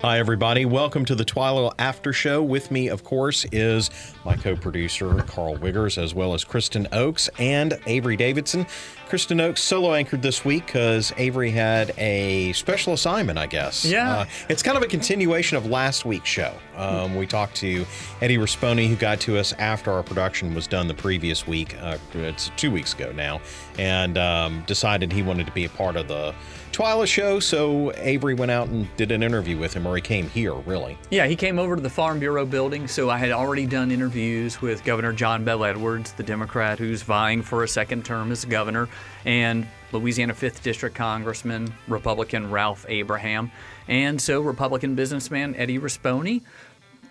Hi, everybody. Welcome to the Twila After Show. With me, of course, is my co producer, Carl Wiggers, as well as Kristen Oakes and Avery Davidson. Kristen Oakes solo anchored this week because Avery had a special assignment, I guess. Yeah. Uh, it's kind of a continuation of last week's show. Um, we talked to Eddie Rispone, who got to us after our production was done the previous week. Uh, it's two weeks ago now, and um, decided he wanted to be a part of the Twila show, so Avery went out and did an interview with him, or he came here, really. Yeah, he came over to the Farm Bureau building. So I had already done interviews with Governor John Bel Edwards, the Democrat who's vying for a second term as governor, and Louisiana 5th District Congressman, Republican Ralph Abraham, and so Republican businessman Eddie Rispone.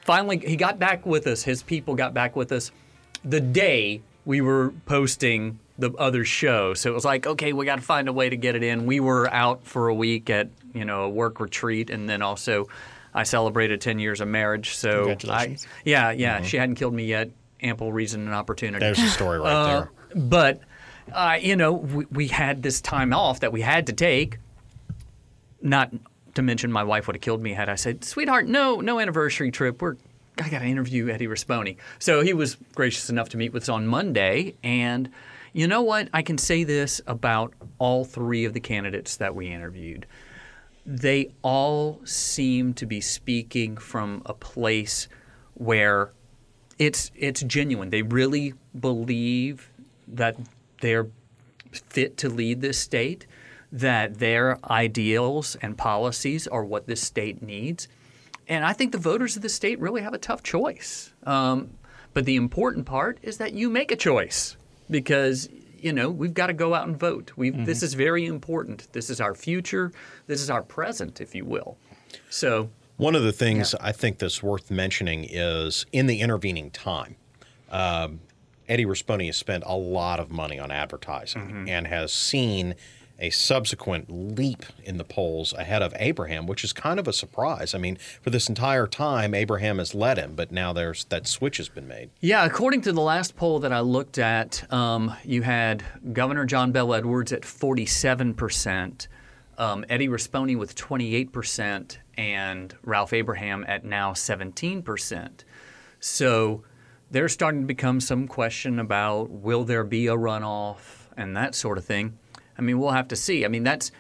Finally, he got back with us. His people got back with us the day we were posting the other show. So it was like, okay, we got to find a way to get it in. We were out for a week at you know a work retreat, and then also I celebrated 10 years of marriage. So Congratulations. I, yeah, yeah, mm-hmm. she hadn't killed me yet. Ample reason and opportunity. There's the story right uh, there. But uh, you know, we, we had this time off that we had to take. Not to mention, my wife would have killed me had I said, "Sweetheart, no, no anniversary trip. We're I got to interview Eddie Rispone." So he was gracious enough to meet with us on Monday, and you know what? I can say this about all three of the candidates that we interviewed. They all seem to be speaking from a place where it's it's genuine. They really believe that they're fit to lead this state, that their ideals and policies are what this state needs. And I think the voters of the state really have a tough choice. Um, but the important part is that you make a choice because you know we've got to go out and vote. Mm-hmm. This is very important. This is our future. This is our present, if you will. So one of the things yeah. I think that's worth mentioning is in the intervening time. Um, Eddie Rispone has spent a lot of money on advertising mm-hmm. and has seen a subsequent leap in the polls ahead of Abraham, which is kind of a surprise. I mean, for this entire time, Abraham has led him, but now there's that switch has been made. Yeah, according to the last poll that I looked at, um, you had Governor John Bel Edwards at 47 percent. Um, Eddie Rispone with 28%, and Ralph Abraham at now 17%. So there's starting to become some question about will there be a runoff and that sort of thing. I mean, we'll have to see. I mean, that's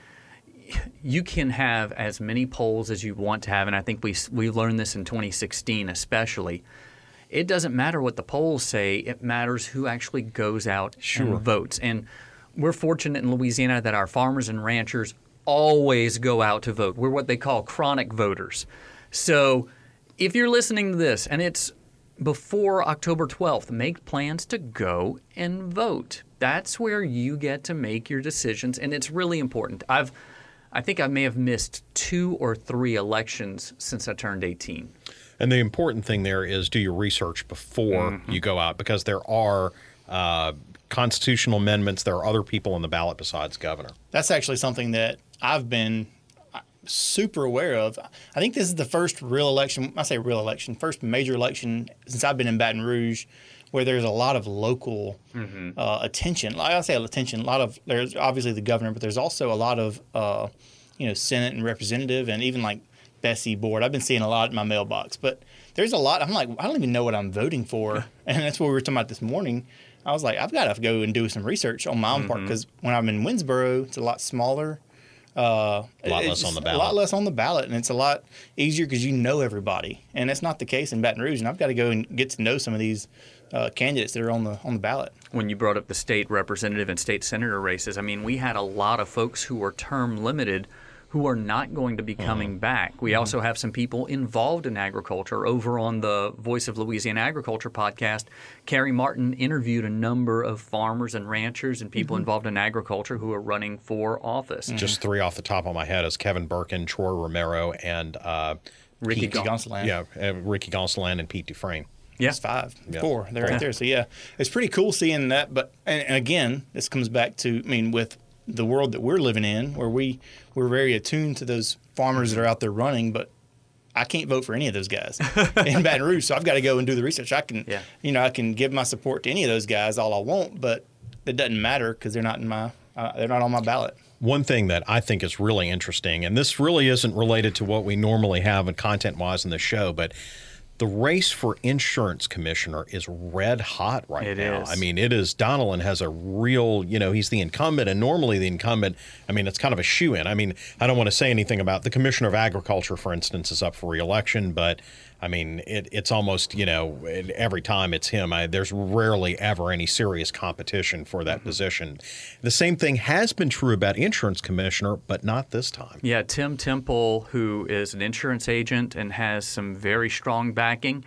you can have as many polls as you want to have, and I think we we learned this in 2016, especially. It doesn't matter what the polls say; it matters who actually goes out sure. and votes. And we're fortunate in Louisiana that our farmers and ranchers always go out to vote. We're what they call chronic voters. So, if you're listening to this and it's before October 12th, make plans to go and vote. That's where you get to make your decisions, and it's really important. I've, I think I may have missed two or three elections since I turned 18. And the important thing there is do your research before mm-hmm. you go out because there are uh, constitutional amendments. There are other people on the ballot besides governor. That's actually something that I've been super aware of. I think this is the first real election. I say real election, first major election since I've been in Baton Rouge, where there's a lot of local mm-hmm. uh, attention. Like I say, attention. A lot of there's obviously the governor, but there's also a lot of uh, you know Senate and representative, and even like BESE board. I've been seeing a lot in my mailbox, but there's a lot. I'm like, I don't even know what I'm voting for, and that's what we were talking about this morning. I was like, I've got to go and do some research on my own mm-hmm. part because when I'm in Winnsboro, it's a lot smaller uh, a lot less on the ballot. A lot less on the ballot, and it's a lot easier because you know everybody, and that's not the case in Baton Rouge. And I've got to go and get to know some of these uh, candidates that are on the on the ballot. When you brought up the state representative and state senator races, I mean, we had a lot of folks who were term limited who are not going to be mm-hmm. coming mm-hmm. back. We mm-hmm. also have some people involved in agriculture. Over on the Voice of Louisiana Agriculture podcast, Carrie Martin interviewed a number of farmers and ranchers and people mm-hmm. involved in agriculture who are running for office. Just three off the top of my head is Kevin Birkin, Troy Romero, and uh, Ricky Gonsalan. Yeah, uh, Ricky Gonsalan and Pete Dufresne. Yeah. It's five, yeah. four. They're right there. So yeah, it's pretty cool seeing that. But and, and again, this comes back to I mean with the world that we're living in, where we we're very attuned to those farmers that are out there running, but I can't vote for any of those guys in Baton Rouge. So I've got to go and do the research. I can, yeah. you know, I can give my support to any of those guys all I want, but it doesn't matter because they're not in my, uh, they're not on my ballot. one thing that I think is really interesting, and this really isn't related to what we normally have and content wise in the show, but the race for insurance commissioner is red hot right It now. is. I mean, it is Donelon has a real, you know, he's the incumbent, and normally the incumbent, I mean, it's kind of a shoe in. I mean, I don't want to say anything about the commissioner of agriculture, for instance, is up for reelection, but I mean, it, it's almost, you know, every time it's him, I, there's rarely ever any serious competition for that mm-hmm. position. The same thing has been true about insurance commissioner, but not this time. Yeah, Tim Temple, who is an insurance agent and has some very strong backing,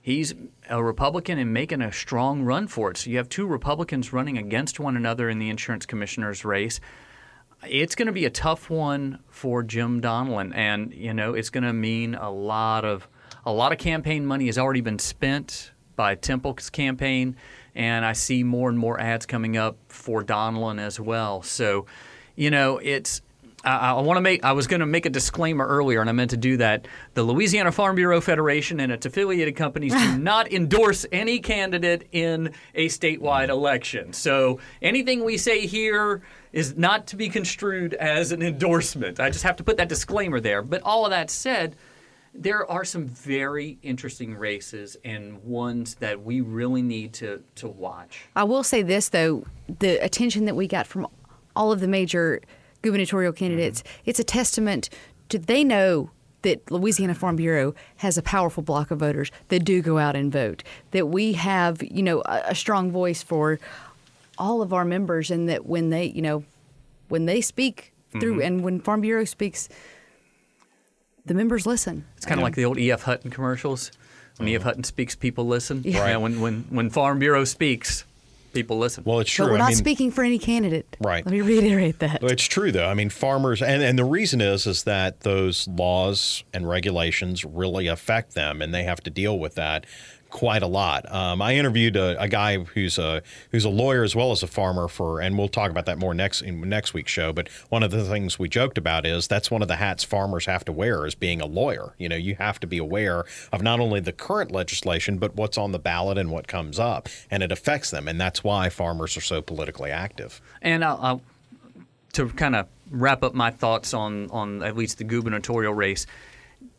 he's a Republican and making a strong run for it. So you have two Republicans running against one another in the insurance commissioner's race. It's going to be a tough one for Jim Donelon, and you know it's going to mean a lot of a lot of campaign money has already been spent by Temple's campaign, and I see more and more ads coming up for Donelon as well. So, you know, it's I, I want to make. I was going to make a disclaimer earlier, and I meant to do that. The Louisiana Farm Bureau Federation and its affiliated companies do not endorse any candidate in a statewide election. So anything we say here is not to be construed as an endorsement. I just have to put that disclaimer there. But all of that said, there are some very interesting races and ones that we really need to to watch. I will say this though, the attention that we got from all of the major gubernatorial candidates, mm-hmm. it's a testament to they know that Louisiana Farm Bureau has a powerful block of voters that do go out and vote. That we have, you know, a, a strong voice for all of our members, and that when they, you know, when they speak through, mm-hmm. and when Farm Bureau speaks, the members listen. It's kind of like the old E.F. Hutton commercials. When E.F. Mm-hmm. Hutton speaks, people listen. Yeah. Yeah, when, when, when Farm Bureau speaks, people listen. Well, it's true. But we're I not mean, speaking for any candidate. Right. Let me reiterate that. It's true though. I mean, farmers, and, and the reason is is that those laws and regulations really affect them, and they have to deal with that quite a lot. Um, I interviewed a, a guy who's a who's a lawyer as well as a farmer for, and we'll talk about that more next in next week's show. But one of the things we joked about is that's one of the hats farmers have to wear is being a lawyer. You know, you have to be aware of not only the current legislation but what's on the ballot and what comes up, and it affects them, and that's why farmers are so politically active. And I'll, I'll, to kind of wrap up my thoughts on, on at least the gubernatorial race,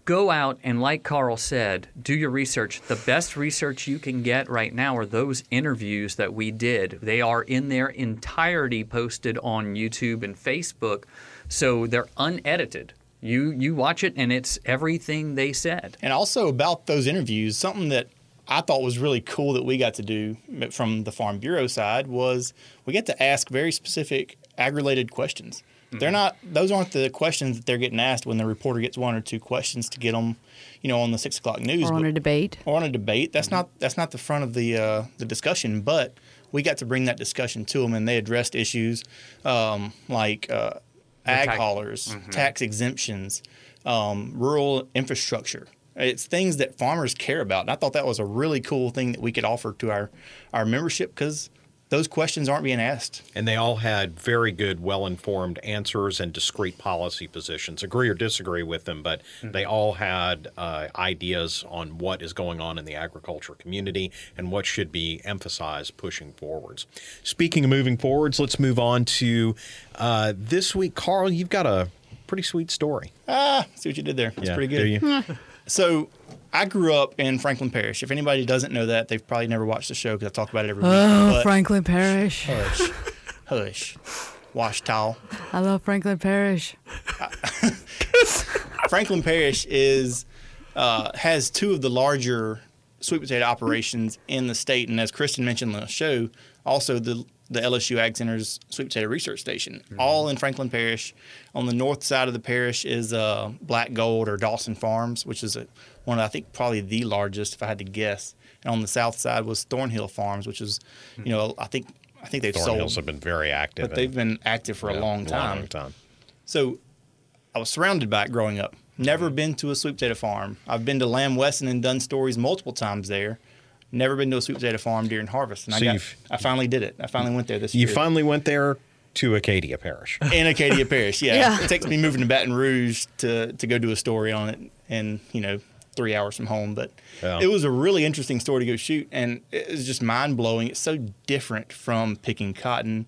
go out and, like Carl said, do your research. The best research you can get right now are those interviews that we did. They are in their entirety posted on YouTube and Facebook, so they're unedited. You you watch it and it's everything they said. And also about those interviews, something that I thought was really cool that we got to do from the Farm Bureau side was we get to ask very specific ag-related questions. They're not; those aren't the questions that they're getting asked when the reporter gets one or two questions to get them, you know, on the six o'clock news Or on but- a debate. or on a debate. That's not that's not the front of the uh, the discussion, but we got to bring that discussion to them, and they addressed issues um, like uh, ag tax- haulers, tax exemptions, um, rural infrastructure. It's things that farmers care about, and I thought that was a really cool thing that we could offer to our our membership because those questions aren't being asked. And they all had very good, well informed answers and discrete policy positions. Agree or disagree with them, but they all had uh, ideas on what is going on in the agriculture community and what should be emphasized pushing forwards. Speaking of moving forwards, let's move on to uh, this week. Carl, you've got a pretty sweet story. Ah, see what you did there. That's Yeah, pretty do good. So I grew up in Franklin Parish. If anybody doesn't know that, they've probably never watched the show because I talk about it every week. Oh, but- Franklin Parish. Hush. Hush. Wash towel. I love Franklin Parish. Franklin Parish is uh, has two of the larger sweet potato operations in the state, and as Kristen mentioned on the show, also the the LSU Ag Center's sweet potato research station, all in Franklin Parish. On the north side of the parish is uh, Black Gold or Dawson Farms, which is a, one of I think probably the largest, if I had to guess. And on the south side was Thornhill Farms, which is, you know, I think I think they've Thornhills sold, have been very active. but they've been active for a long time. Long time. So I was surrounded by it growing up. Never Mm-hmm. been to a sweet potato farm. I've been to Lamb Weston and done stories multiple times there. Never been to a sweet potato farm during harvest. And So I got, I finally did it. I finally went there this You year. You finally went there to Acadia Parish. in Acadia Parish, yeah. Yeah. It takes me moving to Baton Rouge to, to go do a story on it and, you know, three hours from home. But Yeah. it was a really interesting story to go shoot. And it was just mind blowing. It's so different from picking cotton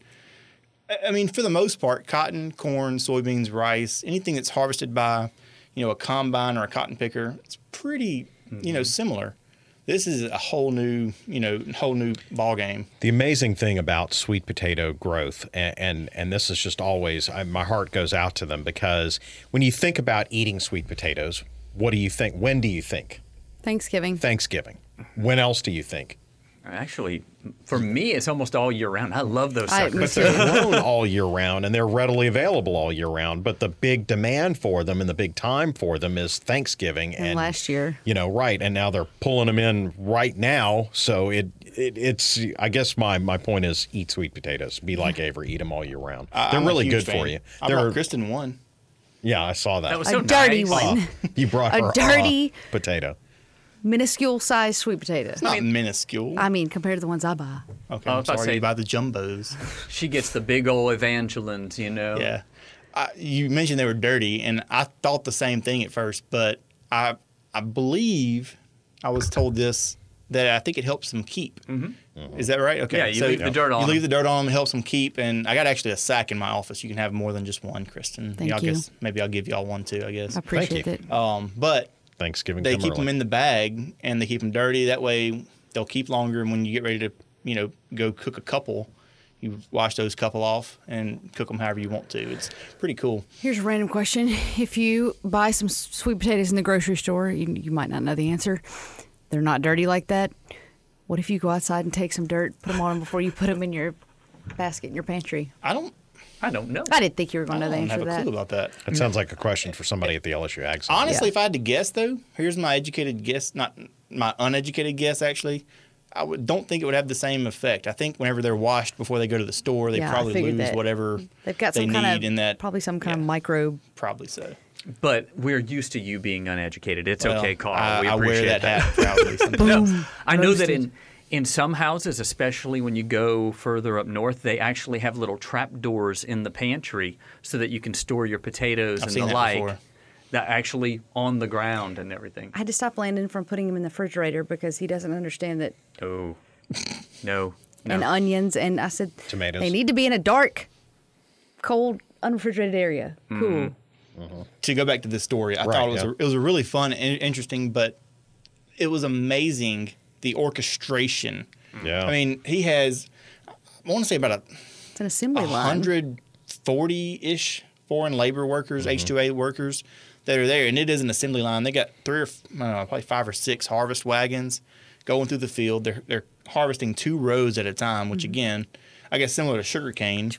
I- I mean, for the most part, cotton, corn, soybeans, rice, anything that's harvested by, you know, a combine or a cotton picker, it's pretty, you know, mm-hmm. similar. This is a whole new, you know, whole new ball game. The amazing thing about sweet potato growth, and and, and this is just always I, my heart goes out to them because when you think about eating sweet potatoes, what do you think? When do you think? Thanksgiving. Thanksgiving. When else do you think? Actually, for me, it's almost all year round. I love those I- suckers. me. They're grown all year round and they're readily available all year round. But the big demand for them and the big time for them is Thanksgiving and, last year. You know, right? And now they're pulling them in right now. So it, it it's I guess my my point is eat sweet potatoes. Be like Avery, eat them all year round. I- they're I'm really huge good for you. I They're brought Kristen one. yeah, I saw that. That was A so dirty nice. one. you brought a her dirty- uh, potato. Minuscule sized sweet potato. It's not minuscule. I mean, compared to the ones I buy. okay, I I'm was about to sorry say- you buy the jumbos. She gets the big old Evangelines, you know. Yeah. I, you mentioned they were dirty, and I thought the same thing at first, but I I believe I was told this that I think it helps them keep. Mm-hmm. Is that right? Okay. Yeah, you leave the dirt on You leave the dirt on them, it helps them keep. And I got actually a sack in my office. You can have more than just one, Kristen. Thank Y'all you. Guess, maybe I'll give y'all one too. I guess. I appreciate you. it. Um, but Thanksgiving. they keep early. them in the bag and they keep them dirty. That way they'll keep longer. And when you get ready to, you know, go cook a couple, you wash those couple off and cook them however you want to. It's pretty cool. Here's a random question. If you buy some sweet potatoes in the grocery store, you, you might not know the answer. They're not dirty like that. What if you go outside and take some dirt, put them on 'em before you put them in your basket in your pantry? I don't, I don't know. I didn't think you were going I to know the don't answer have a that. clue about that. That mm. sounds like a question for somebody at the LSU Ag Center. Honestly, Yeah. if I had to guess, though, here's my educated guess, not my uneducated guess, actually. I would, don't think it would have the same effect. I think whenever they're washed before they go to the store, they Yeah, I probably figured lose that. whatever They've got they some need kind of in that. probably some kind yeah. of microbe. Probably so. But we're used to you being uneducated. It's Well, okay, Carl. I, we I appreciate wear that, hat proudly. sometimes. No, I know that Roasted. in in some houses, especially when you go further up north, they actually have little trap doors in the pantry so that you can store your potatoes I've and seen the that like. before. That actually on the ground and everything. I had to stop Landon from putting them in the refrigerator because he doesn't understand that. Oh, no, no. And onions, and I said Tomatoes. They need to be in a dark, cold, unrefrigerated area. Mm-hmm. Cool. Mm-hmm. to go back to this story, I Right, thought it was yeah. a, it was a really fun and interesting, but it was amazing the orchestration. Yeah. I mean, he has I want to say about a It's an assembly line. hundred forty ish foreign labor workers, mm-hmm. H two A workers that are there, and it is an assembly line. They got three or f- I don't know, probably five or six harvest wagons going through the field. They're they're harvesting two rows at a time, which mm-hmm. again, I guess similar to sugarcane.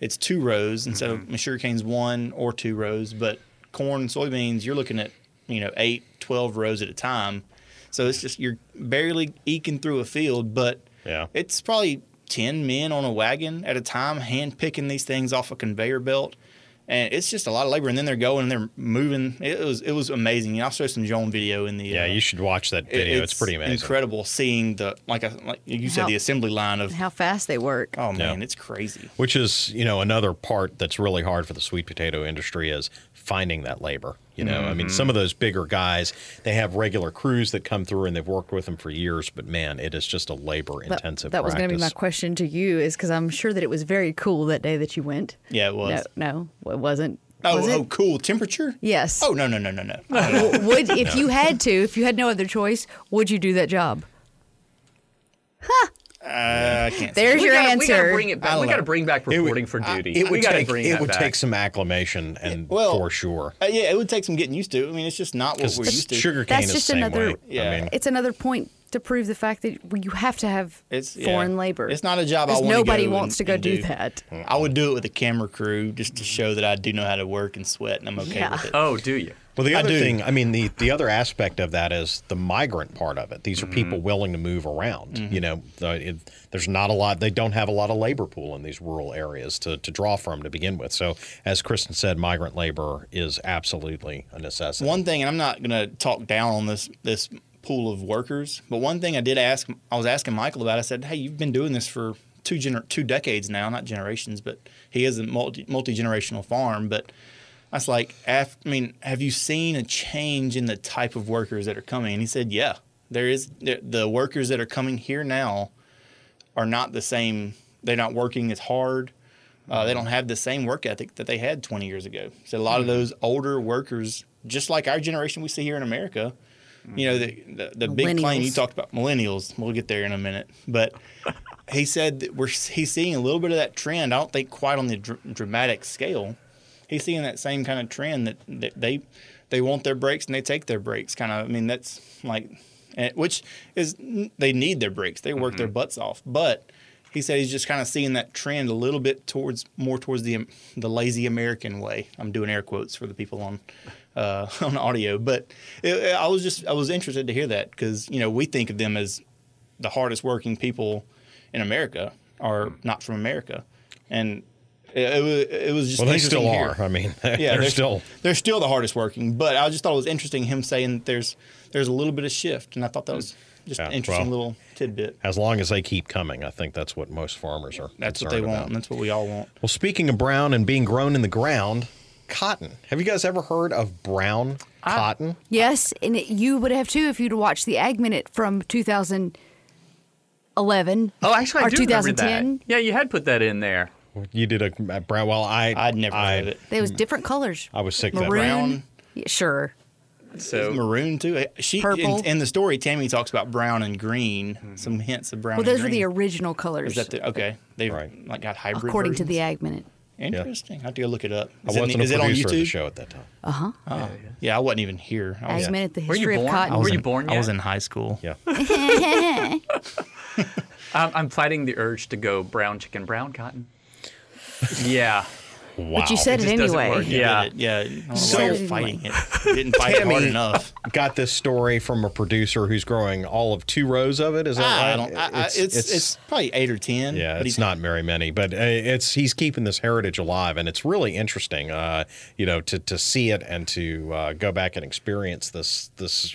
It's two rows instead so mm-hmm. I mean, sugarcane's one or two rows, but corn and soybeans you're looking at you know eight, 12 rows at a time. So it's just you're barely eking through a field, but Yeah. it's probably 10 men on a wagon at a time, hand picking these things off a conveyor belt. And it's just a lot of labor. And then they're going and they're moving. It was it was amazing. And I'll show some Joan video in the. yeah, uh, you should watch that it- video. It's, pretty amazing. Incredible seeing the like I, like you said How- the assembly line of. How fast they work. Oh man, Yeah. it's crazy. Which is, you know, another part that's really hard for the sweet potato industry is finding that labor. You know, I mean, mm-hmm. some of those bigger guys, they have regular crews that come through and they've worked with them for years, but man, it is just a labor That- intensive that was going to be my question to you, is because I'm sure that it was very cool that day that you went. Yeah, it was. No, no, it wasn't. Oh, was oh, it? oh, cool temperature. Yes. Oh no no no no no. W- would if you had to, if you had no other choice, would you do that job? Uh, can't. There's we your gotta, answer. We gotta bring it back. don't We gotta bring back It would- reporting for I- duty. It would take bring it would take some acclimation and well, for sure. Uh, yeah, it would take some getting used to. I mean, it's just not what we're used to. sugar cane That's is just the same another- way. Yeah. I mean, It's another point to prove the fact that you have to have It's yeah. foreign labor. It's not a job I want to nobody go wants and- to go and do that. I would do it with a camera crew just to show that I do know how to work and sweat, and I'm okay Yeah. with it. Oh, do you? Well, the other do. thing, I mean, the the other aspect of that is the migrant part of it. These are Mm-hmm. people willing to move around. You know, the, it, there's not a lot. They don't have a lot of labor pool in these rural areas to to draw from to begin with. So, as Kristen said, migrant labor is absolutely a necessity. One thing, and I'm not going to talk down on this this pool of workers, but one thing I did ask, I was asking Michael about. I said, "Hey, you've been doing this for two gener- two decades now, not generations, but he is a multi multi generational farm." But I was like, af- I mean, have you seen a change in the type of workers that are coming? And he said, "Yeah, there is. The, the workers that are coming here now are not the same. They're not working as hard. Uh, they don't have the same work ethic that they had 20 years ago. So a lot of those older workers, just like our generation we see here in America, you know, the the, the big claim you talked about millennials. We'll get there in a minute, but he said that we're he's seeing a little bit of that trend. I don't think quite on the dr- dramatic scale. He's seeing that same kind of trend that, that they they want their breaks and they take their breaks. Kind of, I mean, that's like, eh, which is they need their breaks. They work their mm-hmm. butts off, but he said he's just kind of seeing that trend a little bit towards more towards the the lazy American way. I'm doing air quotes for the people on uh, on audio, but it, I was just I was interested to hear that because you know we think of them as the hardest working people in America are mm-hmm. not from America, and it, it was it was just Well, they interesting still to hear. are. I mean, Yeah, they're still. they're still the hardest working. But I just thought it was interesting him saying that there's there's a little bit of shift, and I thought that was just Yeah, an interesting well, little tidbit. As long as they keep coming, I think that's what most farmers are. That's what concerned they want, about. and that's what we all want. Well, speaking of brown and being grown in the ground, cotton. Have you guys ever heard of brown cotton? Yes, and it, you would have too if you'd watched the Ag Minute from 2011. Oh, actually, I or do remember 2010. that. Yeah, you had put that in there. You did a, a brown. Well, I I'd never I, heard of it. There was different colors. I was sick of that. Maroon. Brown. Yeah, sure. So Maroon too. She Purple. In, in the story, Tammy talks about brown and green. Some hints of brown. Well, and those were the original colors, Is that the okay? They've Right. like got hybrid. according to the versions? Ag Minute. Interesting. I have to go look it up. I Is, it, wasn't is a it on producer of the YouTube? show at that time. Uh-huh. Oh, yeah, I wasn't even here. I Ag was, Minute, the Were you history of born? cotton. I was Were you in- born I was in high school. Yeah. I'm, I'm fighting the urge to go brown chicken, brown cotton. Yeah. Wow. But you said It it, anyway. work. Yeah. it. Yeah. I So- you're fighting it. You didn't fight it hard enough. got this story from a producer who's growing all of two rows of it. Is that I right? don't. I, I, it's, it's it's probably eight or ten. Yeah, it's he's- not very many, but uh, it's he's keeping this heritage alive, and it's really interesting, uh, you know, to to see it and to uh, go back and experience this this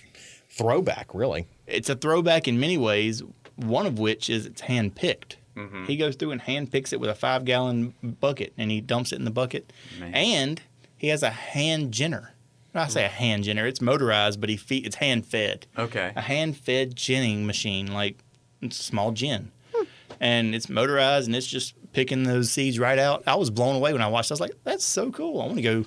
throwback. Really, It's a throwback in many ways. One of which is it's hand picked. He goes through and hand picks it with a five gallon bucket, and he dumps it in the bucket. And he has a hand ginner. I say a hand ginner. It's motorized, but he feed, it's hand fed. Okay. a hand fed ginning machine, like it's a small gin. And it's motorized and it's just picking those seeds right out. I was blown away when I watched. I was like, "That's so cool! I want to go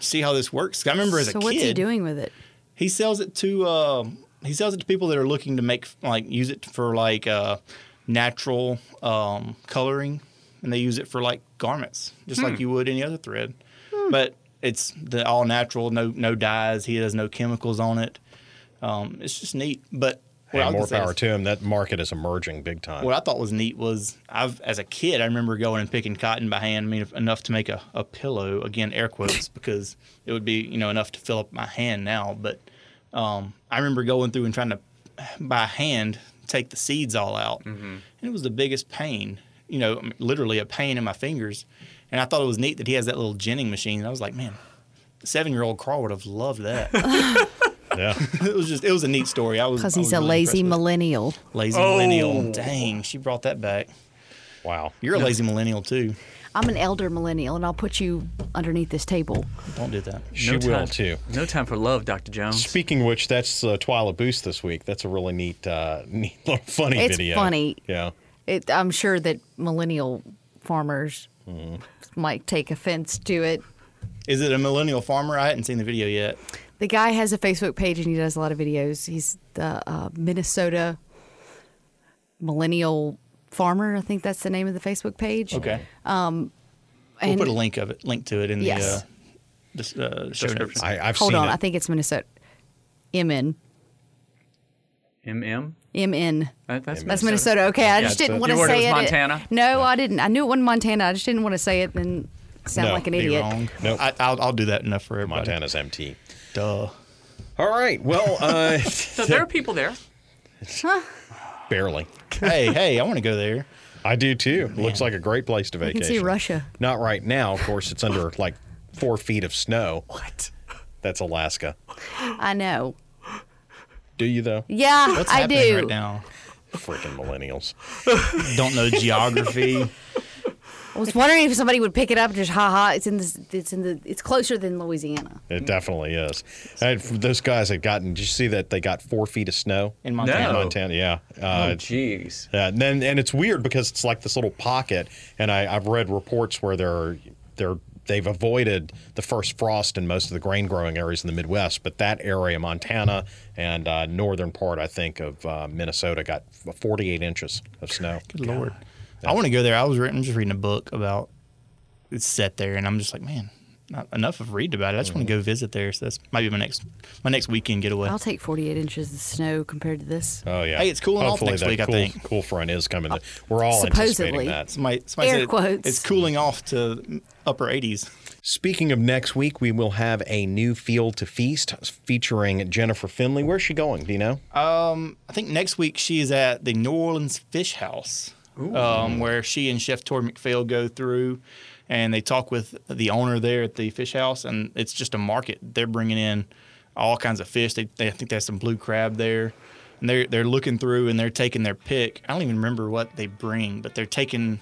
see how this works." I remember as a kid. so what's he doing with it? he sells it to uh, he sells it to people that are looking to make like use it for like uh, natural um, coloring, and they use it for like garments, just like you would any other thread. But it's the all natural, no no dyes. He has no chemicals on it. Um, it's just neat. But what I more power is- to him. That market is emerging big time. what I thought was neat was I've as a kid I remember going and picking cotton by hand. I mean enough to make a, a pillow again air quotes because it would be you know enough to fill up my hand now. But um, I remember going through and trying to by hand take the seeds all out, mm-hmm. and it was the biggest pain. You know, literally a pain in my fingers. And I thought it was neat that he has that little ginning machine. And I was like, man, seven year old Carl would have loved that. yeah, it was just it was a neat story. I was Because he's was a really lazy impressed with it. millennial. Lazy Oh. millennial. Dang, she brought that back. wow. You're a lazy millennial too. I'm an elder millennial, and I'll put you underneath this table. Don't do that. She no will time, too. No time for love, Dr. Jones. Speaking of which, that's uh, Twila Boost this week. That's a really neat, uh, neat little funny It's video. funny. Yeah. It, I'm sure that millennial farmers might take offense to it. Is it a millennial farmer? I hadn't seen the video yet. The guy has a Facebook page and he does a lot of videos. He's the uh, Minnesota Millennial Farmer. I think that's the name of the Facebook page. Okay. And we'll put a link of it, link to it in Yes. the uh, this, uh, show Description. I, I've hold seen on, it. I think it's Minnesota. MN. MM? MN. That, that's, That's Minnesota. Okay, I Yeah, just didn't want to were- it say was it. Montana? No, I didn't. I knew it wasn't Montana. I just didn't want to say it and sound No, like an Be idiot. wrong. Nope. I, I'll, I'll do that enough for everybody. Montana's MT. Duh. All right. Well, uh, So there are people there. Barely. hey, hey, I want to go there. I do too. Looks like a great place to You vacation. can see Russia. Not right now. Of course, it's under like four feet of snow. What? That's Alaska. I know. Do you though? Yeah, What's I happening do. right now? Freaking millennials. Don't know geography. I was wondering if somebody would pick it up. Just ha ha. It's in this. It's in the. It's closer than Louisiana. It definitely is. And those guys had gotten. Did you see that they got four feet of snow in Montana. in No. Montana? Yeah. Oh, Uh, jeez. Yeah, and then and it's weird because it's like this little pocket, and I, I've read reports where they're they're they've avoided the first frost in most of the grain growing areas in the Midwest, but that area, Montana and uh, northern part, I think of uh, Minnesota, got 48 inches of snow. Good lord. I want to go there. I was reading, just reading a book about it's set there, and I'm just like, man, not enough of reading about it. I just want to go visit there. So that's might be my next my next weekend getaway. I'll take 48 inches of snow compared to this. Oh yeah. Hey, it's cooling off next that week, I cool, think. Cool front is coming. We're all Supposedly. anticipating that. Somebody, somebody Air said quotes. it's cooling off to upper 80s. Speaking of next week, we will have a new field to feast featuring Jennifer Finley. Where's she going? Do you know? Um, I think next week she is at the New Orleans Fish House, um, where she and Chef Tory McPhail go through, and they talk with the owner there at the fish house, and it's just a market. They're bringing in all kinds of fish. They, they I think they have some blue crab there, and they're they're looking through and they're taking their pick. I don't even remember what they bring, but they're taking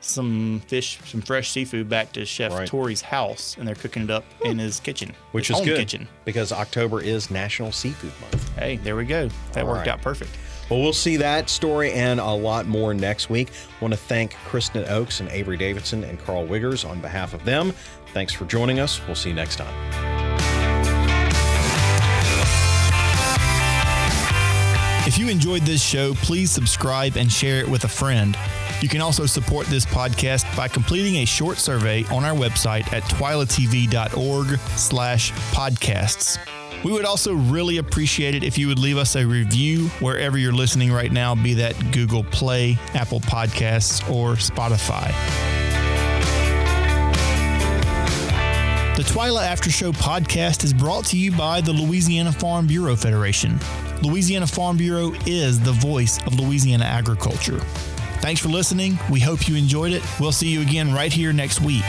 some fish, some fresh seafood back to Chef Right. Tory's house, and they're cooking it up in his kitchen, Which his is good kitchen. because October is National Seafood Month. Hey, there we go. That All worked right. out perfect. Well, we'll see that story and a lot more next week. want to thank Kristen Oakes and Avery Davidson and Carl Wiggers on behalf of them. Thanks for joining us. We'll see you next time. If you enjoyed this show, please subscribe and share it with a friend. You can also support this podcast by completing a short survey on our website at twilatv.org slash podcasts. We would also really appreciate it if you would leave us a review wherever you're listening right now, be that Google Play, Apple Podcasts, or Spotify. The Twila After Show podcast is brought to you by the Louisiana Farm Bureau Federation. Louisiana Farm Bureau is the voice of Louisiana agriculture. Thanks for listening. We hope you enjoyed it. We'll see you again right here next week.